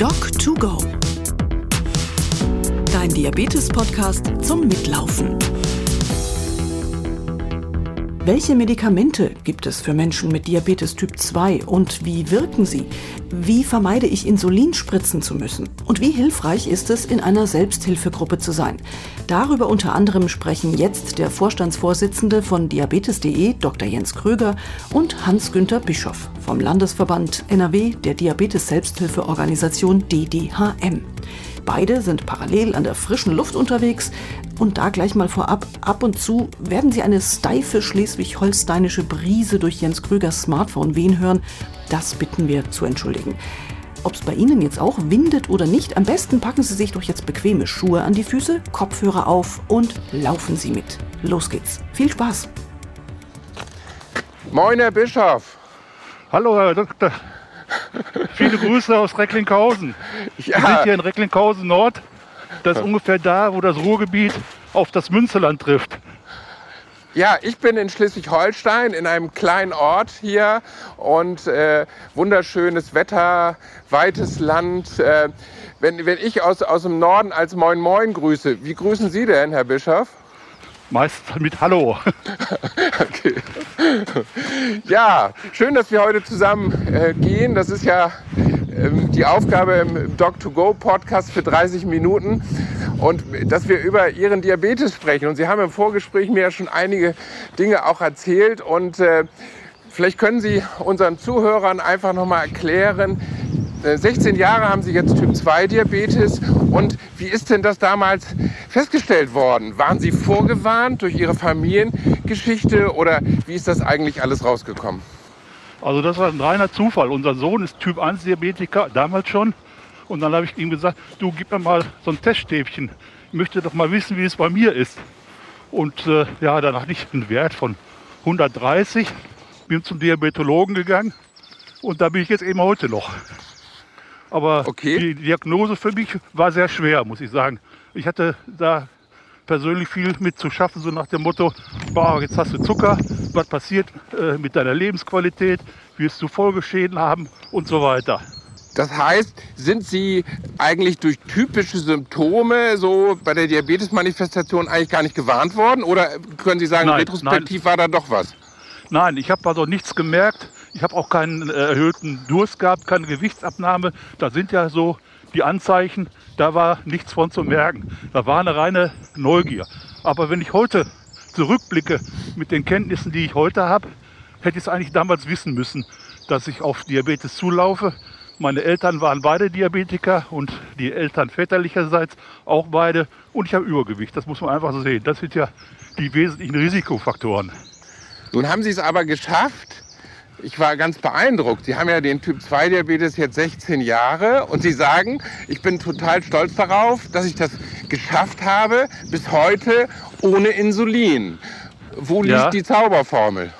Doc2Go. Dein Diabetes-Podcast zum Mitlaufen. Welche Medikamente gibt es für Menschen mit Diabetes Typ 2 und wie wirken sie? Wie vermeide ich Insulin spritzen zu müssen? Und wie hilfreich ist es, in einer Selbsthilfegruppe zu sein? Darüber unter anderem sprechen jetzt der Vorstandsvorsitzende von Diabetes.de, Dr. Jens Kröger, und Hans-Günther Bischoff vom Landesverband NRW der Diabetes-Selbsthilfeorganisation DDHM. Beide sind parallel an der frischen Luft unterwegs und da gleich mal vorab, ab und zu werden Sie eine steife schleswig-holsteinische Brise durch Jens Krügers Smartphone wehen hören. Das bitten wir zu entschuldigen. Ob es bei Ihnen jetzt auch windet oder nicht, am besten packen Sie sich doch jetzt bequeme Schuhe an die Füße, Kopfhörer auf und laufen Sie mit. Los geht's. Viel Spaß. Moin, Herr Bischof. Hallo, Herr Doktor. Viele Grüße aus Recklinghausen. Ja. Wir sind hier in Recklinghausen Nord. Das ist ungefähr da, wo das Ruhrgebiet auf das Münsterland trifft. Ja, ich bin in Schleswig-Holstein in einem kleinen Ort hier und äh, wunderschönes Wetter, weites Land. Äh, wenn, wenn ich aus, aus dem Norden als Moin Moin grüße, wie grüßen Sie denn, Herr Bischof? Meist mit Hallo. Okay. Ja, schön, dass wir heute zusammen äh, gehen. Das ist ja ähm, die Aufgabe im Doc2Go-Podcast für 30 Minuten und dass wir über Ihren Diabetes sprechen. Und Sie haben im Vorgespräch mir ja schon einige Dinge auch erzählt und äh, vielleicht können Sie unseren Zuhörern einfach nochmal erklären, 16 Jahre haben Sie jetzt Typ 2 Diabetes und wie ist denn das damals festgestellt worden? Waren Sie vorgewarnt durch Ihre Familiengeschichte oder wie ist das eigentlich alles rausgekommen? Also das war ein reiner Zufall. Unser Sohn ist Typ 1 Diabetiker, damals schon. Und dann habe ich ihm gesagt, du gib mir mal so ein Teststäbchen. Ich möchte doch mal wissen, wie es bei mir ist. Und äh, ja, dann hatte ich einen Wert von 130, bin zum Diabetologen gegangen und da bin ich jetzt eben heute noch. Aber Okay. die Diagnose für mich war sehr schwer, muss ich sagen. Ich hatte da persönlich viel mit zu schaffen, so nach dem Motto, boah, jetzt hast du Zucker, was passiert äh, mit deiner Lebensqualität, wirst du Folgeschäden haben und so weiter. Das heißt, sind Sie eigentlich durch typische Symptome so bei der Diabetes-Manifestation eigentlich gar nicht gewarnt worden? Oder können Sie sagen, Nein, retrospektiv war da doch was? Nein, ich habe also nichts gemerkt. Ich habe auch keinen äh, erhöhten Durst gehabt, keine Gewichtsabnahme. Da sind ja so die Anzeichen, da war nichts von zu merken. Da war eine reine Neugier. Aber wenn ich heute zurückblicke mit den Kenntnissen, die ich heute habe, hätte ich es eigentlich damals wissen müssen, dass ich auf Diabetes zulaufe. Meine Eltern waren beide Diabetiker und die Eltern väterlicherseits auch beide. Und ich habe Übergewicht, das muss man einfach so sehen. Das sind ja die wesentlichen Risikofaktoren. Nun haben Sie es aber geschafft. Ich war ganz beeindruckt. Sie haben ja den Typ 2 Diabetes jetzt 16 Jahre und Sie sagen, ich bin total stolz darauf, dass ich das geschafft habe bis heute ohne Insulin. Wo liegt Ja. die Zauberformel?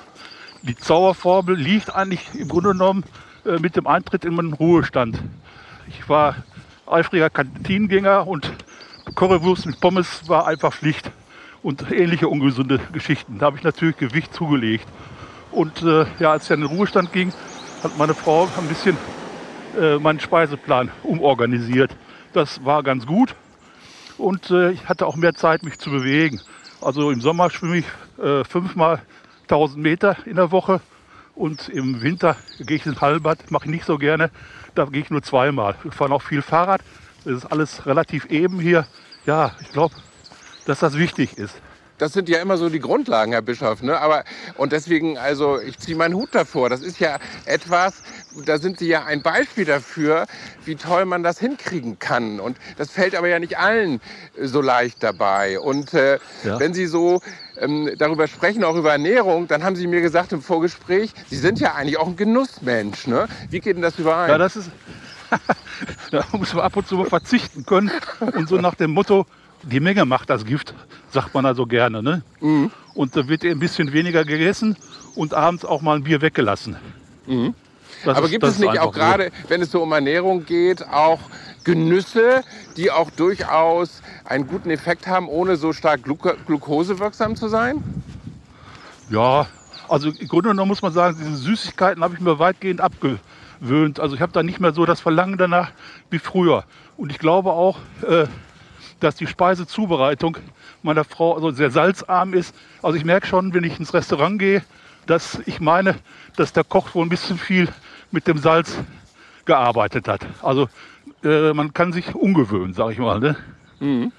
Die Zauberformel liegt eigentlich im Grunde genommen äh, mit dem Eintritt in meinen Ruhestand. Ich war eifriger Kantinengänger und Currywurst mit Pommes war einfach Pflicht und ähnliche ungesunde Geschichten. Da habe ich natürlich Gewicht zugelegt. Und äh, ja, als ich in den Ruhestand ging, hat meine Frau ein bisschen äh, meinen Speiseplan umorganisiert. Das war ganz gut und äh, ich hatte auch mehr Zeit, mich zu bewegen. Also im Sommer schwimme ich äh, fünfmal 1000 Meter in der Woche und im Winter gehe ich ins Hallenbad, mache ich nicht so gerne. Da gehe ich nur zweimal. Wir fahren auch viel Fahrrad. Es ist alles relativ eben hier. Ja, ich glaube, dass das wichtig ist. Das sind ja immer so die Grundlagen, Herr Bischof. Ne? Aber, und deswegen, also ich ziehe meinen Hut davor. Das ist ja etwas, da sind Sie ja ein Beispiel dafür, wie toll man das hinkriegen kann. Und das fällt aber ja nicht allen äh, so leicht dabei. Und äh, Ja. wenn Sie so ähm, darüber sprechen, auch über Ernährung, dann haben Sie mir gesagt im Vorgespräch, Sie sind ja eigentlich auch ein Genussmensch. Ne? Wie geht denn das überein? Ja, das ist. da muss man ab und zu mal verzichten können. Und so nach dem Motto, die Menge macht das Gift, sagt man also gerne. Ne? Mhm. Und da wird ein bisschen weniger gegessen und abends auch mal ein Bier weggelassen. Mhm. Aber ist- gibt es nicht auch gerade, wenn es so um Ernährung geht, auch Genüsse, die auch durchaus einen guten Effekt haben, ohne so stark Gluko glukosewirksam zu sein? Ja, also im Grunde genommen muss man sagen, diese Süßigkeiten habe ich mir weitgehend abgewöhnt. Also ich habe da nicht mehr so das Verlangen danach wie früher. Und ich glaube auch, äh, dass die Speisezubereitung meiner Frau also sehr salzarm ist. Also ich merke schon, wenn ich ins Restaurant gehe, dass ich meine, dass der Koch wohl ein bisschen viel mit dem Salz gearbeitet hat. Also äh, man kann sich umgewöhnen, sage ich mal. Ne? Mhm.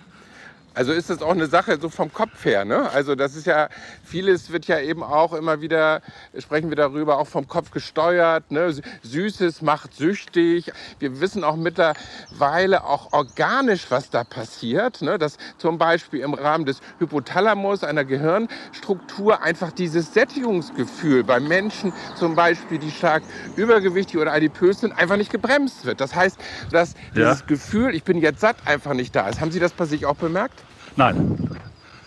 Also ist das auch eine Sache so vom Kopf her, ne? Also das ist ja, vieles wird ja eben auch immer wieder, sprechen wir darüber, auch vom Kopf gesteuert, ne? Süßes macht süchtig. Wir wissen auch mittlerweile auch organisch, was da passiert, ne? Dass zum Beispiel im Rahmen des Hypothalamus, einer Gehirnstruktur, einfach dieses Sättigungsgefühl bei Menschen zum Beispiel, die stark übergewichtig oder adipös sind, einfach nicht gebremst wird. Das heißt, dass dieses ja. Gefühl, ich bin jetzt satt, einfach nicht da ist. Haben Sie das bei sich auch bemerkt? Nein.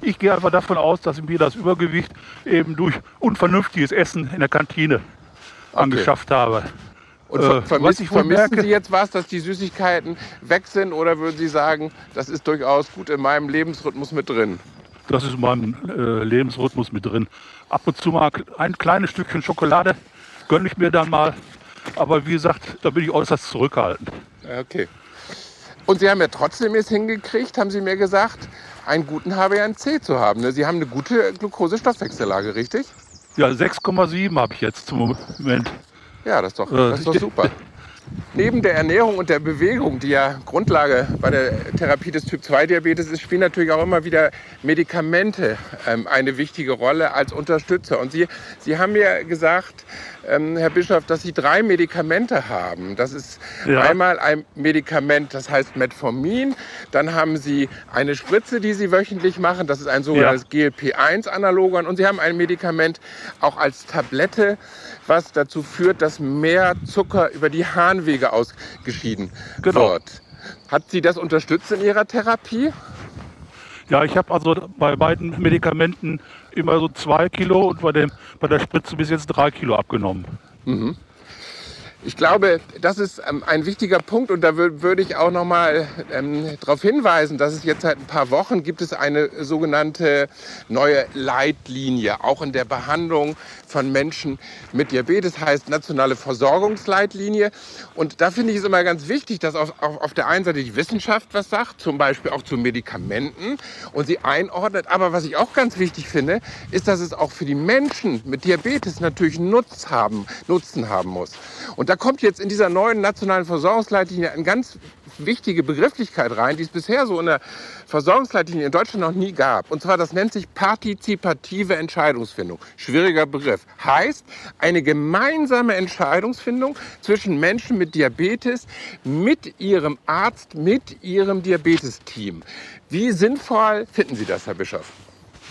Ich gehe einfach davon aus, dass ich mir das Übergewicht eben durch unvernünftiges Essen in der Kantine okay. angeschafft habe. Und ver äh, vermiss, vermissen merke, Sie jetzt was, dass die Süßigkeiten weg sind oder würden Sie sagen, das ist durchaus gut in meinem Lebensrhythmus mit drin? Das ist in meinem äh, Lebensrhythmus mit drin. Ab und zu mal ein kleines Stückchen Schokolade gönne ich mir dann mal. Aber wie gesagt, da bin ich äußerst zurückhaltend. Okay. Und Sie haben ja trotzdem es hingekriegt, haben Sie mir gesagt, einen guten HbA1c zu haben. Ne? Sie haben eine gute Glukosestoffwechsellage, richtig? Ja, 6,7 habe ich jetzt zum Moment. Ja, das ist doch, das ist doch super. Neben der Ernährung und der Bewegung, die ja Grundlage bei der Therapie des Typ-2-Diabetes ist, spielen natürlich auch immer wieder Medikamente ähm, eine wichtige Rolle als Unterstützer. Und Sie, Sie haben mir gesagt, ähm, Herr Bischof, dass Sie drei Medikamente haben. Das ist ja. einmal ein Medikament, das heißt Metformin. Dann haben Sie eine Spritze, die Sie wöchentlich machen. Das ist ein sogenanntes ja. GLP-1-Analogon. Und Sie haben ein Medikament auch als Tablette, was dazu führt, dass mehr Zucker über die Harnwege ausgeschieden genau. wird. Hat Sie das unterstützt in Ihrer Therapie? Ja, ich habe also bei beiden Medikamenten immer so zwei Kilo und bei, dem, bei der Spritze bis jetzt drei Kilo abgenommen. Mhm. Ich glaube, das ist ähm, ein wichtiger Punkt und da würde ich auch noch mal ähm, darauf hinweisen, dass es jetzt seit ein paar Wochen gibt es eine sogenannte neue Leitlinie, auch in der Behandlung von Menschen mit Diabetes, heißt nationale Versorgungsleitlinie. Und da finde ich es immer ganz wichtig, dass auf, auf, auf der einen Seite die Wissenschaft was sagt, zum Beispiel auch zu Medikamenten und sie einordnet. Aber was ich auch ganz wichtig finde, ist, dass es auch für die Menschen mit Diabetes natürlich Nutz haben, Nutzen haben muss. Und da kommt jetzt in dieser neuen nationalen Versorgungsleitlinie eine ganz wichtige Begrifflichkeit rein, die es bisher so in der Versorgungsleitlinie in Deutschland noch nie gab. Und zwar, das nennt sich partizipative Entscheidungsfindung. Schwieriger Begriff. Heißt, eine gemeinsame Entscheidungsfindung zwischen Menschen mit Diabetes, mit ihrem Arzt, mit ihrem Diabetesteam. Wie sinnvoll finden Sie das, Herr Bischof?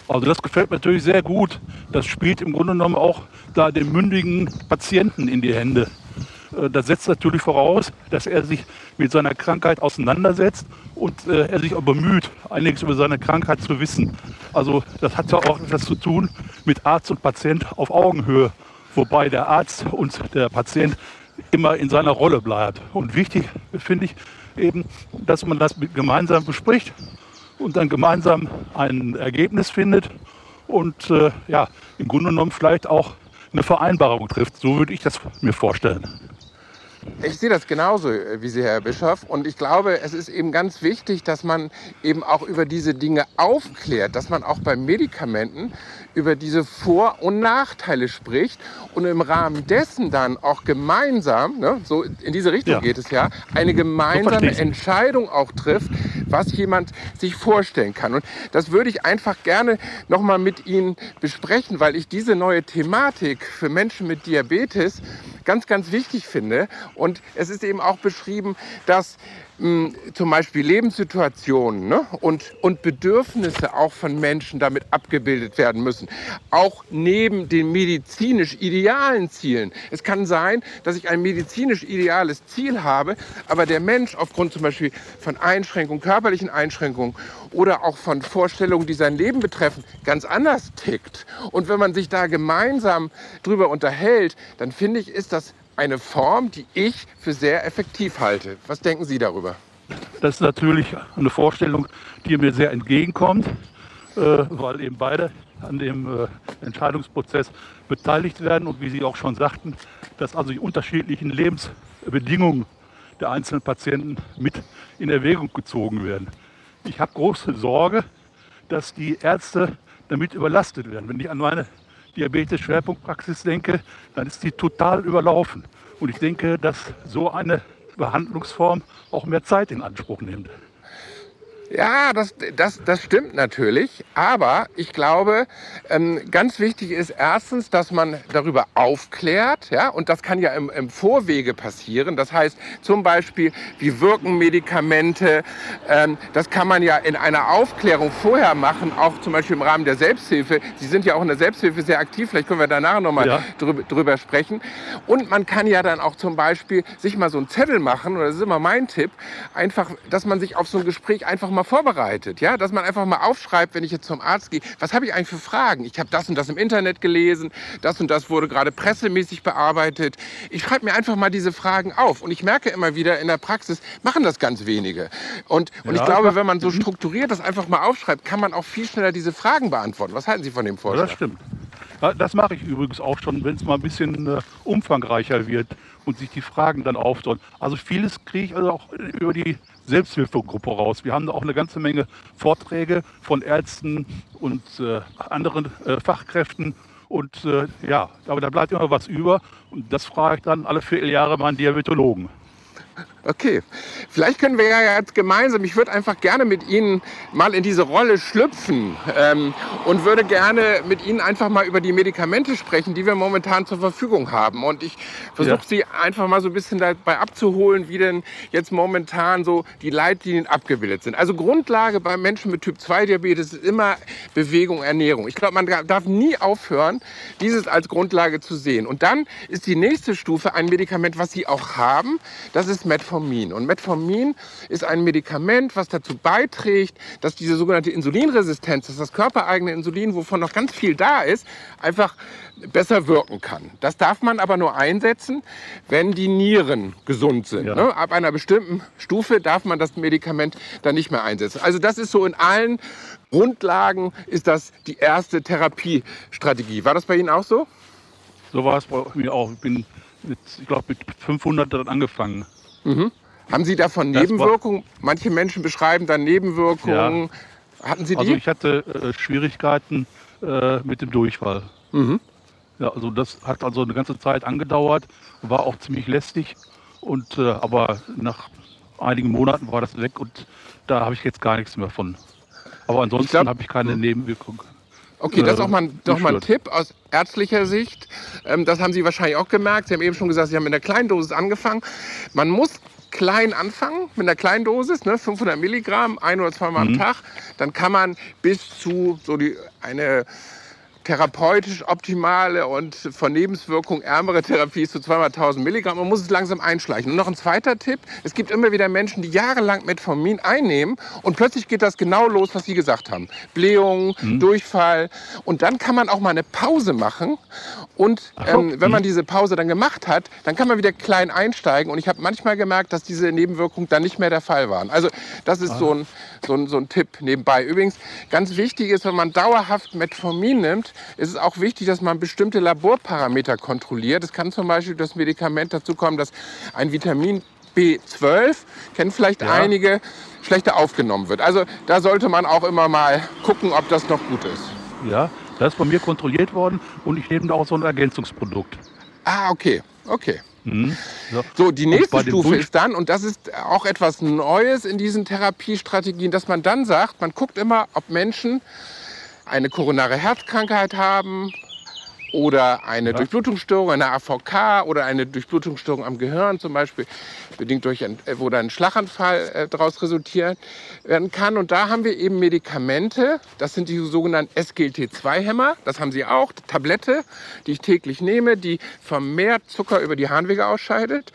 Also das gefällt mir natürlich sehr gut. Das spielt im Grunde genommen auch da den mündigen Patienten in die Hände. Äh, das setzt natürlich voraus, dass er sich mit seiner Krankheit auseinandersetzt und äh, er sich auch bemüht, einiges über seine Krankheit zu wissen. Also das hat ja auch etwas zu tun mit Arzt und Patient auf Augenhöhe, wobei der Arzt und der Patient immer in seiner Rolle bleibt. Und wichtig finde ich eben, dass man das gemeinsam bespricht und dann gemeinsam ein Ergebnis findet und äh, ja, im Grunde genommen vielleicht auch eine Vereinbarung trifft. So würde ich das mir vorstellen. Ich sehe das genauso äh, wie Sie, Herr Bischof. Und ich glaube, es ist eben ganz wichtig, dass man eben auch über diese Dinge aufklärt, dass man auch bei Medikamenten über diese Vor- und Nachteile spricht und im Rahmen dessen dann auch gemeinsam, ne, so in diese Richtung ja. geht es ja, eine gemeinsame Entscheidung auch trifft, was jemand sich vorstellen kann. Und das würde ich einfach gerne nochmal mit Ihnen besprechen, weil ich diese neue Thematik für Menschen mit Diabetes ganz, ganz wichtig finde. Und es ist eben auch beschrieben, dass zum Beispiel Lebenssituationen ne? und, und Bedürfnisse auch von Menschen damit abgebildet werden müssen. Auch neben den medizinisch idealen Zielen. Es kann sein, dass ich ein medizinisch ideales Ziel habe, aber der Mensch aufgrund zum Beispiel von Einschränkungen, körperlichen Einschränkungen oder auch von Vorstellungen, die sein Leben betreffen, ganz anders tickt. Und wenn man sich da gemeinsam drüber unterhält, dann finde ich, ist das eine Form, die ich für sehr effektiv halte. Was denken Sie darüber? Das ist natürlich eine Vorstellung, die mir sehr entgegenkommt. äh, weil eben beide an dem äh, Entscheidungsprozess beteiligt werden und wie Sie auch schon sagten, dass also die unterschiedlichen Lebensbedingungen der einzelnen Patienten mit in Erwägung gezogen werden. Ich habe große Sorge, dass die Ärzte damit überlastet werden. Wenn ich an meine Diabetes-Schwerpunktpraxis denke, dann ist die total überlaufen. Und ich denke, dass so eine Behandlungsform auch mehr Zeit in Anspruch nimmt. Ja, das, das, das stimmt natürlich. Aber ich glaube, ähm, ganz wichtig ist erstens, dass man darüber aufklärt. Ja? Und das kann ja im, im Vorwege passieren. Das heißt zum Beispiel, wie wirken Medikamente. Ähm, das kann man ja in einer Aufklärung vorher machen, auch zum Beispiel im Rahmen der Selbsthilfe. Sie sind ja auch in der Selbsthilfe sehr aktiv. Vielleicht können wir danach nochmal ja. drüber, drüber sprechen. Und man kann ja dann auch zum Beispiel sich mal so einen Zettel machen, oder das ist immer mein Tipp, einfach, dass man sich auf so ein Gespräch einfach mal vorbereitet, ja, dass man einfach mal aufschreibt, wenn ich jetzt zum Arzt gehe, was habe ich eigentlich für Fragen? Ich habe das und das im Internet gelesen, das und das wurde gerade pressemäßig bearbeitet. Ich schreibe mir einfach mal diese Fragen auf und ich merke immer wieder in der Praxis machen das ganz wenige. Und, und ja, ich glaube, wenn man so mhm. strukturiert das einfach mal aufschreibt, kann man auch viel schneller diese Fragen beantworten. Was halten Sie von dem Vorschlag? Ja, das stimmt. Das mache ich übrigens auch schon, wenn es mal ein bisschen äh, umfangreicher wird und sich die Fragen dann auftun. Also vieles kriege ich also auch über die Selbsthilfegruppe raus. Wir haben da auch eine ganze Menge Vorträge von Ärzten und äh, anderen äh, Fachkräften. Und äh, ja, aber da bleibt immer was über. Und das frage ich dann alle Vierteljahre meinen Diabetologen. Okay, vielleicht können wir ja jetzt gemeinsam, ich würde einfach gerne mit Ihnen mal in diese Rolle schlüpfen ähm, und würde gerne mit Ihnen einfach mal über die Medikamente sprechen, die wir momentan zur Verfügung haben. Und ich versuche ja. Sie einfach mal so ein bisschen dabei abzuholen, wie denn jetzt momentan so die Leitlinien abgebildet sind. Also Grundlage bei Menschen mit Typ-2-Diabetes ist immer Bewegung, Ernährung. Ich glaube, man darf nie aufhören, dieses als Grundlage zu sehen. Und dann ist die nächste Stufe ein Medikament, was Sie auch haben. Das ist Metformin. Und Metformin ist ein Medikament, was dazu beiträgt, dass diese sogenannte Insulinresistenz, dass das körpereigene Insulin, wovon noch ganz viel da ist, einfach besser wirken kann. Das darf man aber nur einsetzen, wenn die Nieren gesund sind. Ja. Ne? Ab einer bestimmten Stufe darf man das Medikament dann nicht mehr einsetzen. Also das ist so in allen Grundlagen ist das die erste Therapiestrategie. War das bei Ihnen auch so? So war es bei mir auch. Ich bin mit, ich glaube, mit 500 dann angefangen. Mhm. Haben Sie davon Nebenwirkungen? Manche Menschen beschreiben dann Nebenwirkungen. Ja. Hatten Sie die? Also ich hatte äh, Schwierigkeiten äh, mit dem Durchfall. Mhm. Ja, also das hat also eine ganze Zeit angedauert, war auch ziemlich lästig. Und, äh, aber nach einigen Monaten war das weg und da habe ich jetzt gar nichts mehr von. Aber ansonsten habe ich keine hm. Okay, das ist auch mal, doch mal ein Tipp aus ärztlicher Sicht. Ähm, das haben Sie wahrscheinlich auch gemerkt. Sie haben eben schon gesagt, Sie haben mit einer kleinen Dosis angefangen. Man muss klein anfangen, mit einer kleinen Dosis, ne, 500 Milligramm, ein oder zweimal mhm. am Tag. Dann kann man bis zu so die, eine therapeutisch optimale und von Nebenwirkungen ärmere Therapie ist so 200.000 Milligramm. Man muss es langsam einschleichen. Und noch ein zweiter Tipp. Es gibt immer wieder Menschen, die jahrelang Metformin einnehmen und plötzlich geht das genau los, was Sie gesagt haben. Blähung, mhm. Durchfall. Und dann kann man auch mal eine Pause machen. Und ähm, wenn man mhm. diese Pause dann gemacht hat, dann kann man wieder klein einsteigen. Und ich habe manchmal gemerkt, dass diese Nebenwirkungen dann nicht mehr der Fall waren. Also das ist so ein, so, ein, so ein Tipp nebenbei. Übrigens, ganz wichtig ist, wenn man dauerhaft Metformin nimmt, ist es auch wichtig, dass man bestimmte Laborparameter kontrolliert. Es kann zum Beispiel das Medikament dazu kommen, dass ein Vitamin B12, kennen vielleicht ja. einige, schlechter aufgenommen wird. Also da sollte man auch immer mal gucken, ob das noch gut ist. Ja, das ist bei mir kontrolliert worden und ich nehme da auch so ein Ergänzungsprodukt. Ah, okay, okay. Mhm. So. die nächste Stufe ist dann, und das ist auch etwas Neues in diesen Therapiestrategien, dass man dann sagt, man guckt immer, ob Menschen eine koronare Herzkrankheit haben oder eine ja. Durchblutungsstörung, eine AVK oder eine Durchblutungsstörung am Gehirn zum Beispiel, bedingt durch ein, wo dann ein Schlaganfall äh, daraus resultieren werden kann. Und da haben wir eben Medikamente, das sind die sogenannten SGLT2-Hämmer, das haben Sie auch, Tablette, die ich täglich nehme, die vermehrt Zucker über die Harnwege ausscheidet.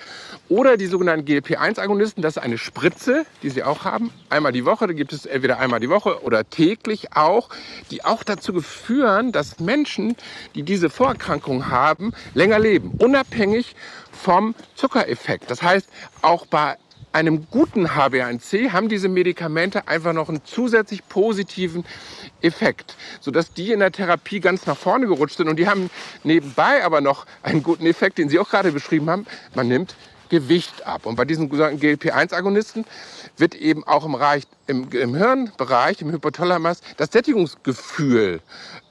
Oder die sogenannten GLP-1-Agonisten, das ist eine Spritze, die Sie auch haben, einmal die Woche, da gibt es entweder einmal die Woche oder täglich auch, die auch dazu führen, dass Menschen, die diese Vorerkrankung haben, länger leben, unabhängig vom Zuckereffekt. Das heißt, auch bei einem guten HbA1c haben diese Medikamente einfach noch einen zusätzlich positiven Effekt, sodass die in der Therapie ganz nach vorne gerutscht sind. Und die haben nebenbei aber noch einen guten Effekt, den Sie auch gerade beschrieben haben. Man nimmt Gewicht ab. Und bei diesen GLP-1-Agonisten wird eben auch im, Reich, im, im Hirnbereich, im Hypothalamus, das Sättigungsgefühl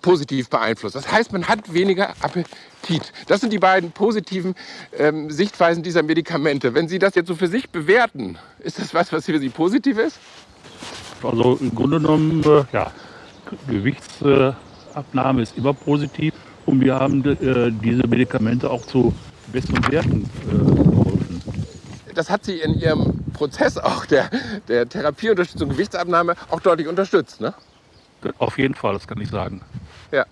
positiv beeinflusst. Das heißt, man hat weniger Appetit. Das sind die beiden positiven ähm, Sichtweisen dieser Medikamente. Wenn Sie das jetzt so für sich bewerten, ist das was, was für Sie positiv ist? Also im Grunde genommen, äh, ja, Gewichtsabnahme ist immer positiv und wir haben äh, diese Medikamente auch zu besseren Werten äh. Das hat Sie in Ihrem Prozess auch der, der Therapieunterstützung, Gewichtsabnahme auch deutlich unterstützt, ne? Auf jeden Fall, das kann ich sagen. Ja.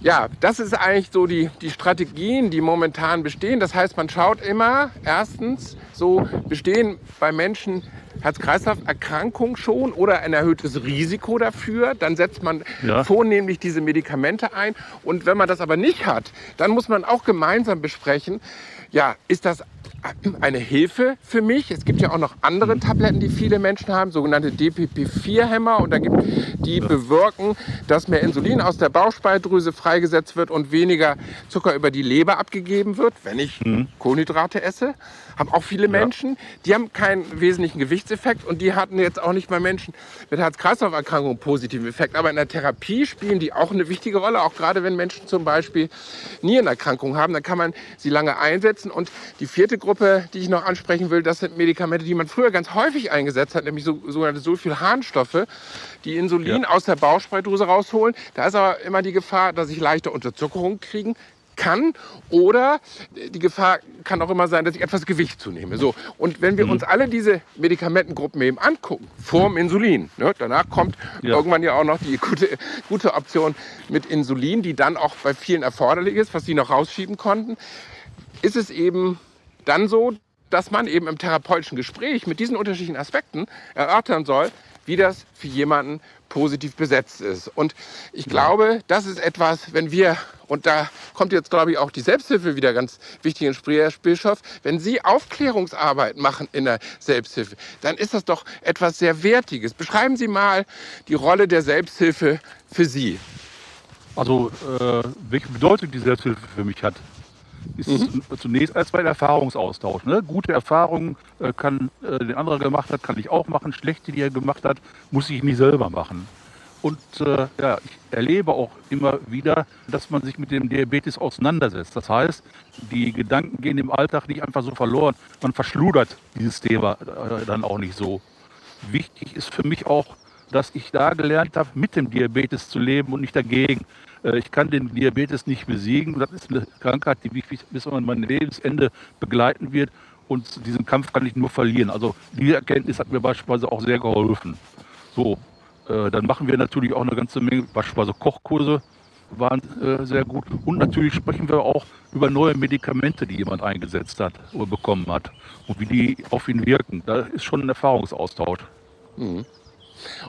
Ja, das ist eigentlich so die, die Strategien, die momentan bestehen. Das heißt, man schaut immer, erstens, so bestehen bei Menschen Herz-Kreislauf-Erkrankungen schon oder ein erhöhtes Risiko dafür. Dann setzt man ja. vornehmlich diese Medikamente ein. Und wenn man das aber nicht hat, dann muss man auch gemeinsam besprechen, ja, ist das eine Hilfe für mich. Es gibt ja auch noch andere Tabletten, die viele Menschen haben, sogenannte DPP-4-Hämmer. Und da gibt die bewirken, dass mehr Insulin aus der Bauchspeicheldrüse freigesetzt wird und weniger Zucker über die Leber abgegeben wird, wenn ich mhm. Kohlenhydrate esse. Haben auch viele Menschen. Die haben keinen wesentlichen Gewichtseffekt und die hatten jetzt auch nicht bei Menschen mit Herz-Kreislauf-Erkrankungen positiven Effekt. Aber in der Therapie spielen die auch eine wichtige Rolle. Auch gerade wenn Menschen zum Beispiel Nierenerkrankungen haben, dann kann man sie lange einsetzen. Und die vierte Gruppe die ich noch ansprechen will, das sind Medikamente, die man früher ganz häufig eingesetzt hat, nämlich so, sogenannte Sulfilharnstoffe, die Insulin ja. aus der Bauchspeicheldrüse rausholen. Da ist aber immer die Gefahr, dass ich leichte Unterzuckerung kriegen kann oder die Gefahr kann auch immer sein, dass ich etwas Gewicht zunehme. So. Und wenn wir mhm. uns alle diese Medikamentengruppen eben angucken, vorm Insulin, ne, danach kommt ja. irgendwann ja auch noch die gute, gute Option mit Insulin, die dann auch bei vielen erforderlich ist, was sie noch rausschieben konnten, ist es eben dann so, dass man eben im therapeutischen Gespräch mit diesen unterschiedlichen Aspekten erörtern soll, wie das für jemanden positiv besetzt ist. Und ich glaube, das ist etwas, wenn wir, und da kommt jetzt, glaube ich, auch die Selbsthilfe wieder ganz wichtig ins Spielstoff, wenn Sie Aufklärungsarbeit machen in der Selbsthilfe, dann ist das doch etwas sehr Wertiges. Beschreiben Sie mal die Rolle der Selbsthilfe für Sie. Also, äh, welche Bedeutung die Selbsthilfe für mich hat ist mhm. zunächst erstmal ein Erfahrungsaustausch. Ne? Gute Erfahrungen äh, kann äh, den anderer gemacht hat, kann ich auch machen. Schlechte, die er gemacht hat, muss ich nie selber machen. Und äh, ja, ich erlebe auch immer wieder, dass man sich mit dem Diabetes auseinandersetzt. Das heißt, die Gedanken gehen im Alltag nicht einfach so verloren. Man verschludert dieses Thema äh, dann auch nicht so. Wichtig ist für mich auch, dass ich da gelernt habe, mit dem Diabetes zu leben und nicht dagegen. Äh, ich kann den Diabetes nicht besiegen. Das ist eine Krankheit, die mich bis an mein Lebensende begleiten wird. Und diesen Kampf kann ich nur verlieren. Also diese Erkenntnis hat mir beispielsweise auch sehr geholfen. So, äh, dann machen wir natürlich auch eine ganze Menge, beispielsweise Kochkurse waren äh, sehr gut. Und natürlich sprechen wir auch über neue Medikamente, die jemand eingesetzt hat oder bekommen hat und wie die auf ihn wirken. Da ist schon ein Erfahrungsaustausch. Mhm.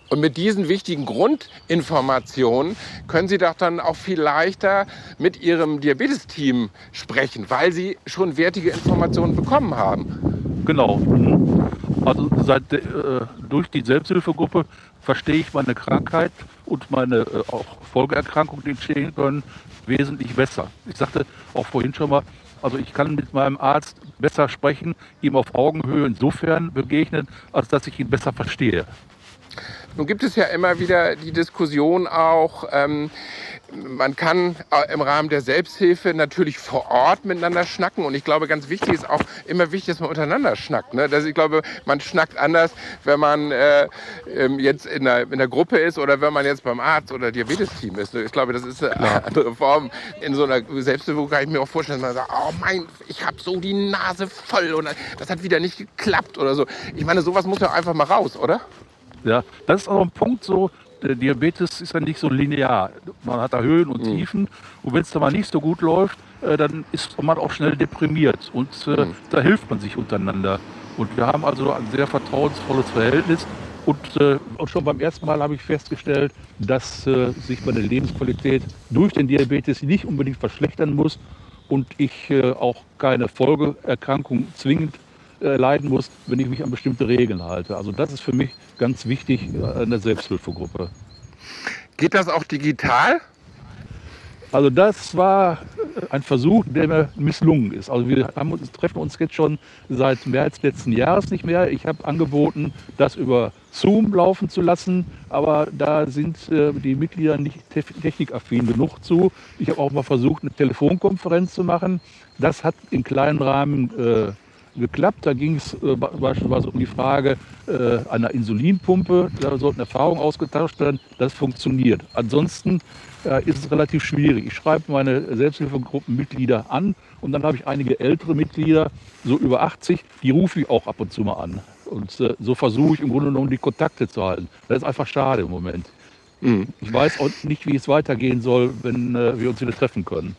Und mit diesen wichtigen Grundinformationen können Sie doch dann auch viel leichter mit Ihrem Diabetesteam sprechen, weil Sie schon wertige Informationen bekommen haben. Genau. Mhm. Also seit, äh, durch die Selbsthilfegruppe verstehe ich meine Krankheit und meine äh, auch Folgeerkrankungen, die entstehen können, wesentlich besser. Ich sagte auch vorhin schon mal, also ich kann mit meinem Arzt besser sprechen, ihm auf Augenhöhe insofern begegnen, als dass ich ihn besser verstehe. Nun gibt es ja immer wieder die Diskussion auch, ähm, man kann äh, im Rahmen der Selbsthilfe natürlich vor Ort miteinander schnacken. Und ich glaube, ganz wichtig ist auch immer wichtig, dass man untereinander schnackt. Ne? Also ich glaube, man schnackt anders, wenn man äh, ähm, jetzt in der, in der Gruppe ist oder wenn man jetzt beim Arzt oder Diabetesteam ist. Ich glaube, das ist eine andere Form. In so einer Selbsthilfe kann ich mir auch vorstellen, dass man sagt, oh mein, ich habe so die Nase voll und das hat wieder nicht geklappt oder so. Ich meine, sowas muss ja einfach mal raus, oder? Ja, das ist auch ein Punkt so, der Diabetes ist ja nicht so linear. Man hat da Höhen und mhm. Tiefen und wenn es da mal nicht so gut läuft, äh, dann ist man auch schnell deprimiert und äh, mhm. da hilft man sich untereinander. Und wir haben also ein sehr vertrauensvolles Verhältnis und, äh, und schon beim ersten Mal habe ich festgestellt, dass äh, sich meine Lebensqualität durch den Diabetes nicht unbedingt verschlechtern muss und ich äh, auch keine Folgeerkrankung zwingend äh, leiden muss, wenn ich mich an bestimmte Regeln halte. Also das ist für mich ganz wichtig in der Selbsthilfegruppe. Geht das auch digital? Also das war ein Versuch, der mir misslungen ist. Also wir uns, treffen uns jetzt schon seit März letzten Jahres nicht mehr. Ich habe angeboten, das über Zoom laufen zu lassen, aber da sind äh, die Mitglieder nicht technikaffin genug zu. Ich habe auch mal versucht, eine Telefonkonferenz zu machen. Das hat in kleinen Rahmen äh, geklappt. Da ging es äh, beispielsweise um die Frage äh, einer Insulinpumpe. Da sollten Erfahrungen ausgetauscht werden. Das funktioniert. Ansonsten äh, ist es relativ schwierig. Ich schreibe meine Selbsthilfegruppenmitglieder an und dann habe ich einige ältere Mitglieder, so über 80, die rufe ich auch ab und zu mal an. Und äh, so versuche ich im Grunde genommen die Kontakte zu halten. Das ist einfach schade im Moment. Mhm. Ich weiß auch nicht, wie es weitergehen soll, wenn äh, wir uns wieder treffen können.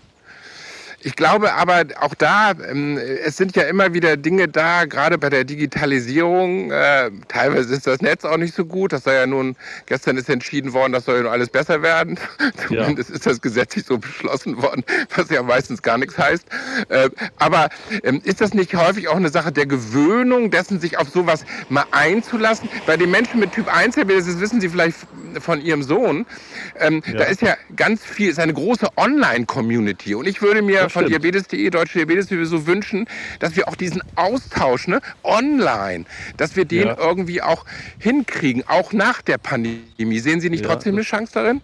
Ich glaube aber auch da, ähm, es sind ja immer wieder Dinge da, gerade bei der Digitalisierung. Äh, teilweise ist das Netz auch nicht so gut. Das soll ja nun, gestern ist entschieden worden, das soll ja nun alles besser werden. Zumindest ja. ist das gesetzlich so beschlossen worden, was ja meistens gar nichts heißt. Äh, aber ähm, ist das nicht häufig auch eine Sache der Gewöhnung, dessen sich auf sowas mal einzulassen? Bei den Menschen mit Typ 1 das wissen Sie vielleicht von Ihrem Sohn, ähm, da ist ja ganz viel, ist eine große Online-Community. Und ich würde mir von diabetes.de, Deutsche Diabetes so wünschen, dass wir auch diesen Austausch ne, online, dass wir den ja. irgendwie auch hinkriegen, auch nach der Pandemie. Sehen Sie nicht ja, trotzdem eine Chance darin?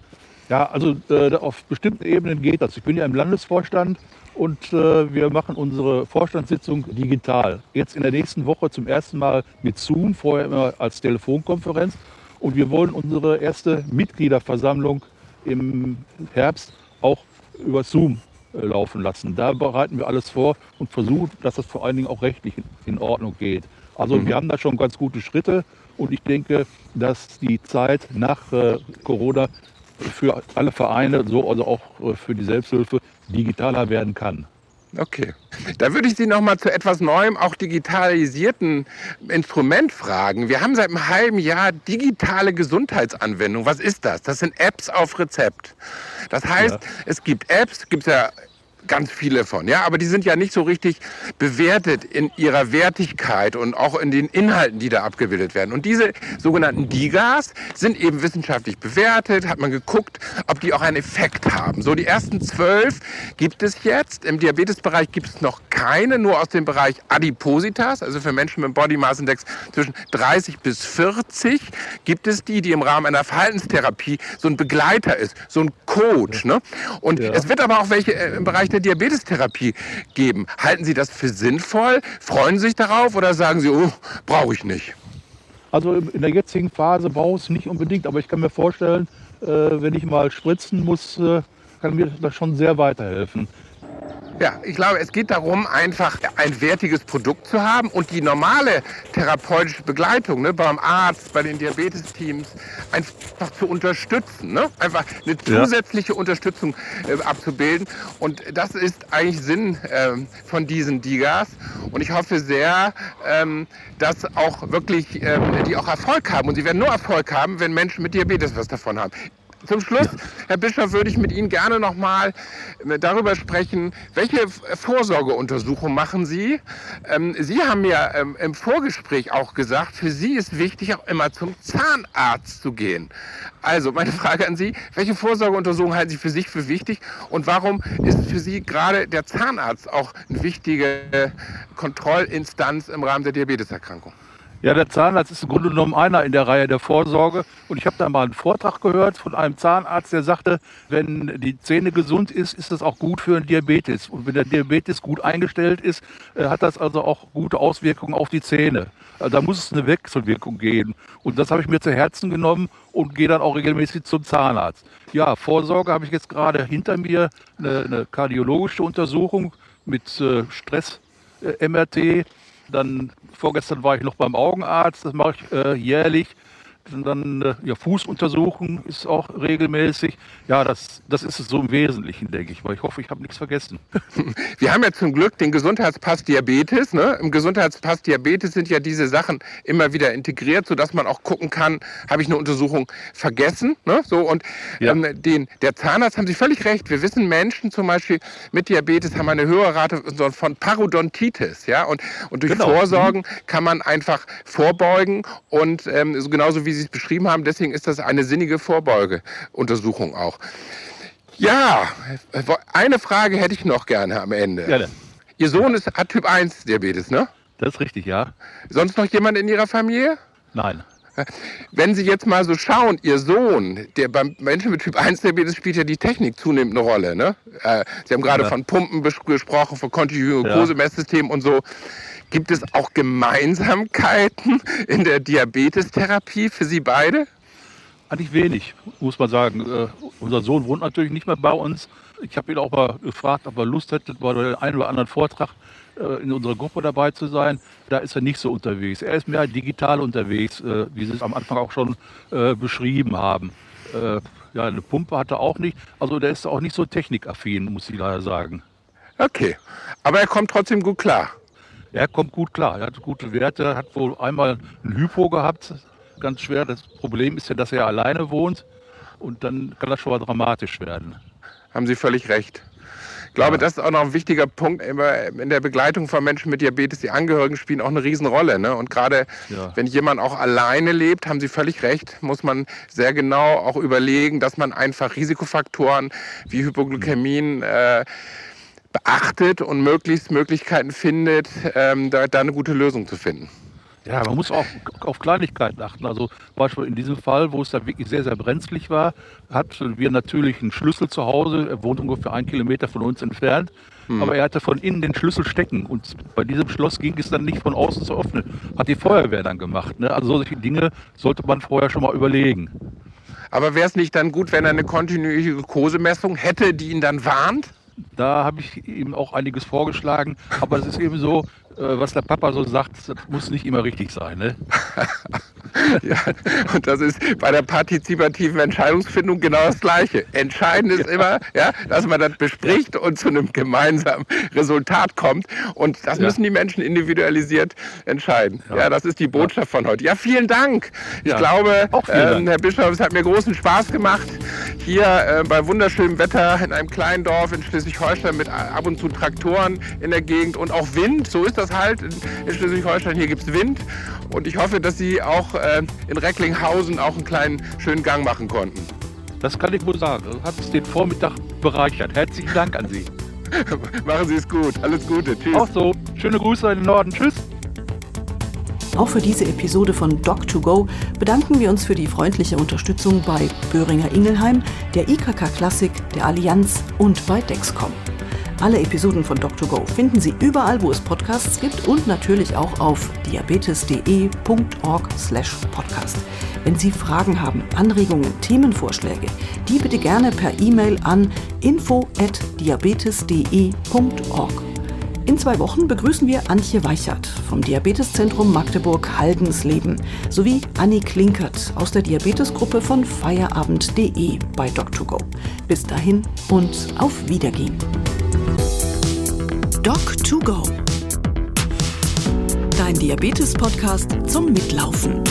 Ja, also äh, auf bestimmten Ebenen geht das. Ich bin ja im Landesvorstand und äh, wir machen unsere Vorstandssitzung digital. Jetzt in der nächsten Woche zum ersten Mal mit Zoom, vorher immer als Telefonkonferenz. Und wir wollen unsere erste Mitgliederversammlung im Herbst auch über Zoom laufen lassen. Da bereiten wir alles vor und versuchen, dass das vor allen Dingen auch rechtlich in Ordnung geht. Also mhm. wir haben da schon ganz gute Schritte und ich denke, dass die Zeit nach äh, Corona für alle Vereine, so also auch äh, für die Selbsthilfe, digitaler werden kann. Okay. Da würde ich Sie noch mal zu etwas Neuem, auch digitalisierten Instrument fragen. Wir haben seit einem halben Jahr digitale Gesundheitsanwendung. Was ist das? Das sind Apps auf Rezept. Das heißt, ja. es gibt Apps, gibt ja ganz viele von, ja, aber die sind ja nicht so richtig bewertet in ihrer Wertigkeit und auch in den Inhalten, die da abgebildet werden. Und diese sogenannten DIGAs sind eben wissenschaftlich bewertet, hat man geguckt, ob die auch einen Effekt haben. So, die ersten zwölf gibt es jetzt. Im Diabetesbereich gibt es noch keine, nur aus dem Bereich Adipositas, also für Menschen mit Body Mass Index zwischen 30 bis 40 gibt es die, die im Rahmen einer Verhaltenstherapie so ein Begleiter ist, so ein Coach. Ne? Und ja. es wird aber auch welche äh, im Bereich der Diabetestherapie geben. Halten Sie das für sinnvoll? Freuen Sie sich darauf oder sagen Sie, oh, brauche ich nicht? Also in der jetzigen Phase brauche ich es nicht unbedingt, aber ich kann mir vorstellen, äh, wenn ich mal spritzen muss, äh, kann mir das schon sehr weiterhelfen. Ja, ich glaube, es geht darum, einfach ein wertiges Produkt zu haben und die normale therapeutische Begleitung ne, beim Arzt, bei den Diabetesteams einfach zu unterstützen. Ne? Einfach eine zusätzliche ja. Unterstützung äh, abzubilden. Und das ist eigentlich Sinn äh, von diesen Digas. Und ich hoffe sehr, ähm, dass auch wirklich ähm, die auch Erfolg haben. Und sie werden nur Erfolg haben, wenn Menschen mit Diabetes was davon haben. Zum Schluss, Herr Bischof, würde ich mit Ihnen gerne noch mal äh, darüber sprechen, welche Vorsorgeuntersuchung machen Sie? Ähm, Sie haben ja ähm, im Vorgespräch auch gesagt, für Sie ist wichtig, auch immer zum Zahnarzt zu gehen. Also meine Frage an Sie, welche Vorsorgeuntersuchung halten Sie für sich für wichtig und warum ist für Sie gerade der Zahnarzt auch eine wichtige Kontrollinstanz im Rahmen der Diabeteserkrankung? Ja, der Zahnarzt ist im Grunde genommen einer in der Reihe der Vorsorge. Und ich habe da mal einen Vortrag gehört von einem Zahnarzt, der sagte, wenn die Zähne gesund ist, ist das auch gut für einen Diabetes. Und wenn der Diabetes gut eingestellt ist, äh, hat das also auch gute Auswirkungen auf die Zähne. Also da muss es eine Wechselwirkung geben. Und das habe ich mir zu Herzen genommen und gehe dann auch regelmäßig zum Zahnarzt. Ja, Vorsorge habe ich jetzt gerade hinter mir, eine, eine kardiologische Untersuchung mit äh, Stress-MRT. Äh, dann vorgestern war ich noch beim Augenarzt, das mache ich äh, jährlich. Dann äh, ja, Fußuntersuchung ist auch regelmäßig. Ja, das, das ist es so im Wesentlichen, denke ich. Aber ich hoffe, ich habe nichts vergessen. Wir haben ja zum Glück den Gesundheitspass Diabetes. Ne? Im Gesundheitspass Diabetes sind ja diese Sachen immer wieder integriert, sodass man auch gucken kann, habe ich eine Untersuchung vergessen? Ne? So, und ja. ähm, den, der Zahnarzt haben Sie völlig recht. Wir wissen, Menschen zum Beispiel mit Diabetes haben eine höhere Rate von Parodontitis. Ja? Und, und durch genau. Vorsorgen kann man einfach vorbeugen und ähm, genauso wie Sie es beschrieben haben, deswegen ist das eine sinnige Vorbeugeuntersuchung auch. Ja, eine Frage hätte ich noch gerne am Ende. Gerne. Ihr Sohn ist, hat Typ 1 Diabetes, ne? Das ist richtig, ja. Sonst noch jemand in Ihrer Familie? Nein. Wenn Sie jetzt mal so schauen, Ihr Sohn, der beim Menschen mit Typ 1 Diabetes spielt ja die Technik zunehmend eine Rolle. Ne? Äh, Sie haben gerade ja. von Pumpen gesprochen, von kontinuierlichen Glukosemesssystemen ja. und so. Gibt es auch Gemeinsamkeiten in der Diabetestherapie für Sie beide? Eigentlich wenig, muss man sagen. Äh, unser Sohn wohnt natürlich nicht mehr bei uns. Ich habe ihn auch mal gefragt, ob er Lust hätte, bei dem einen oder anderen Vortrag in unserer Gruppe dabei zu sein. Da ist er nicht so unterwegs. Er ist mehr digital unterwegs, äh, wie Sie es am Anfang auch schon äh, beschrieben haben. Äh, ja, eine Pumpe hat er auch nicht. Also der ist auch nicht so technikaffin, muss ich leider sagen. Okay, aber er kommt trotzdem gut klar. Er kommt gut klar. Er hat gute Werte, hat wohl einmal ein Hypo gehabt, ganz schwer. Das Problem ist ja, dass er alleine wohnt und dann kann das schon mal dramatisch werden. Haben Sie völlig recht. Ich glaube, das ist auch noch ein wichtiger Punkt in der Begleitung von Menschen mit Diabetes. Die Angehörigen spielen auch eine Riesenrolle. Ne? Und gerade ja. wenn jemand auch alleine lebt, haben Sie völlig recht, muss man sehr genau auch überlegen, dass man einfach Risikofaktoren wie Hypoglykämien äh, beachtet und möglichst Möglichkeiten findet, ähm, da, da eine gute Lösung zu finden. Ja, man muss auch auf Kleinigkeiten achten. Also zum Beispiel in diesem Fall, wo es da wirklich sehr, sehr brenzlig war, hatten wir natürlich einen Schlüssel zu Hause. Er wohnt ungefähr einen Kilometer von uns entfernt. Hm. Aber er hatte von innen den Schlüssel stecken. Und bei diesem Schloss ging es dann nicht von außen zu öffnen. Hat die Feuerwehr dann gemacht. Ne? Also solche Dinge sollte man vorher schon mal überlegen. Aber wäre es nicht dann gut, wenn er eine kontinuierliche Glukosemessung hätte, die ihn dann warnt? Da habe ich ihm auch einiges vorgeschlagen. Aber es ist eben so, äh, was der Papa so sagt, das muss nicht immer richtig sein. Ne? ja, und das ist bei der partizipativen Entscheidungsfindung genau das Gleiche. Entscheidend ist ja. immer, ja, dass man das bespricht und zu einem gemeinsamen Resultat kommt. Und das ja. müssen die Menschen individualisiert entscheiden. Ja, ja das ist die Botschaft von heute. Ja, vielen Dank. Ich glaube, äh, Herr Bischof, es hat mir großen Spaß gemacht, hier äh, bei wunderschönem Wetter in einem kleinen Dorf in Schleswig-Holstein mit ab und zu Traktoren in der Gegend und auch Wind. So ist das halt in Schleswig-Holstein. Hier gibt es Wind. Und ich hoffe, dass Sie auch äh, in Recklinghausen auch einen kleinen schönen Gang machen konnten. Das kann ich wohl sagen. Hat es den Vormittag bereichert. Herzlichen Dank an Sie. Machen Sie es gut. Alles Gute. Tschüss. Auch so. Schöne Grüße in den Norden. Tschüss. Auch für diese Episode von Doc2Go bedanken wir uns für die freundliche Unterstützung bei Böhringer Ingelheim, der IKK Klassik, der Allianz und bei Dexcom. Alle Episoden von Doc2Go finden Sie überall, wo es Podcasts gibt und natürlich auch auf diabetes.de.org/podcast. Wenn Sie Fragen haben, Anregungen, Themenvorschläge, die bitte gerne per E-Mail an info@diabetes.de.org. In zwei Wochen begrüßen wir Antje Weichert vom Diabeteszentrum Magdeburg Haldensleben sowie Annie Klinkert aus der Diabetesgruppe von Feierabend.de bei Doc2Go. Bis dahin und auf Wiedergehen. Doc2Go. Dein Diabetes-Podcast zum Mitlaufen.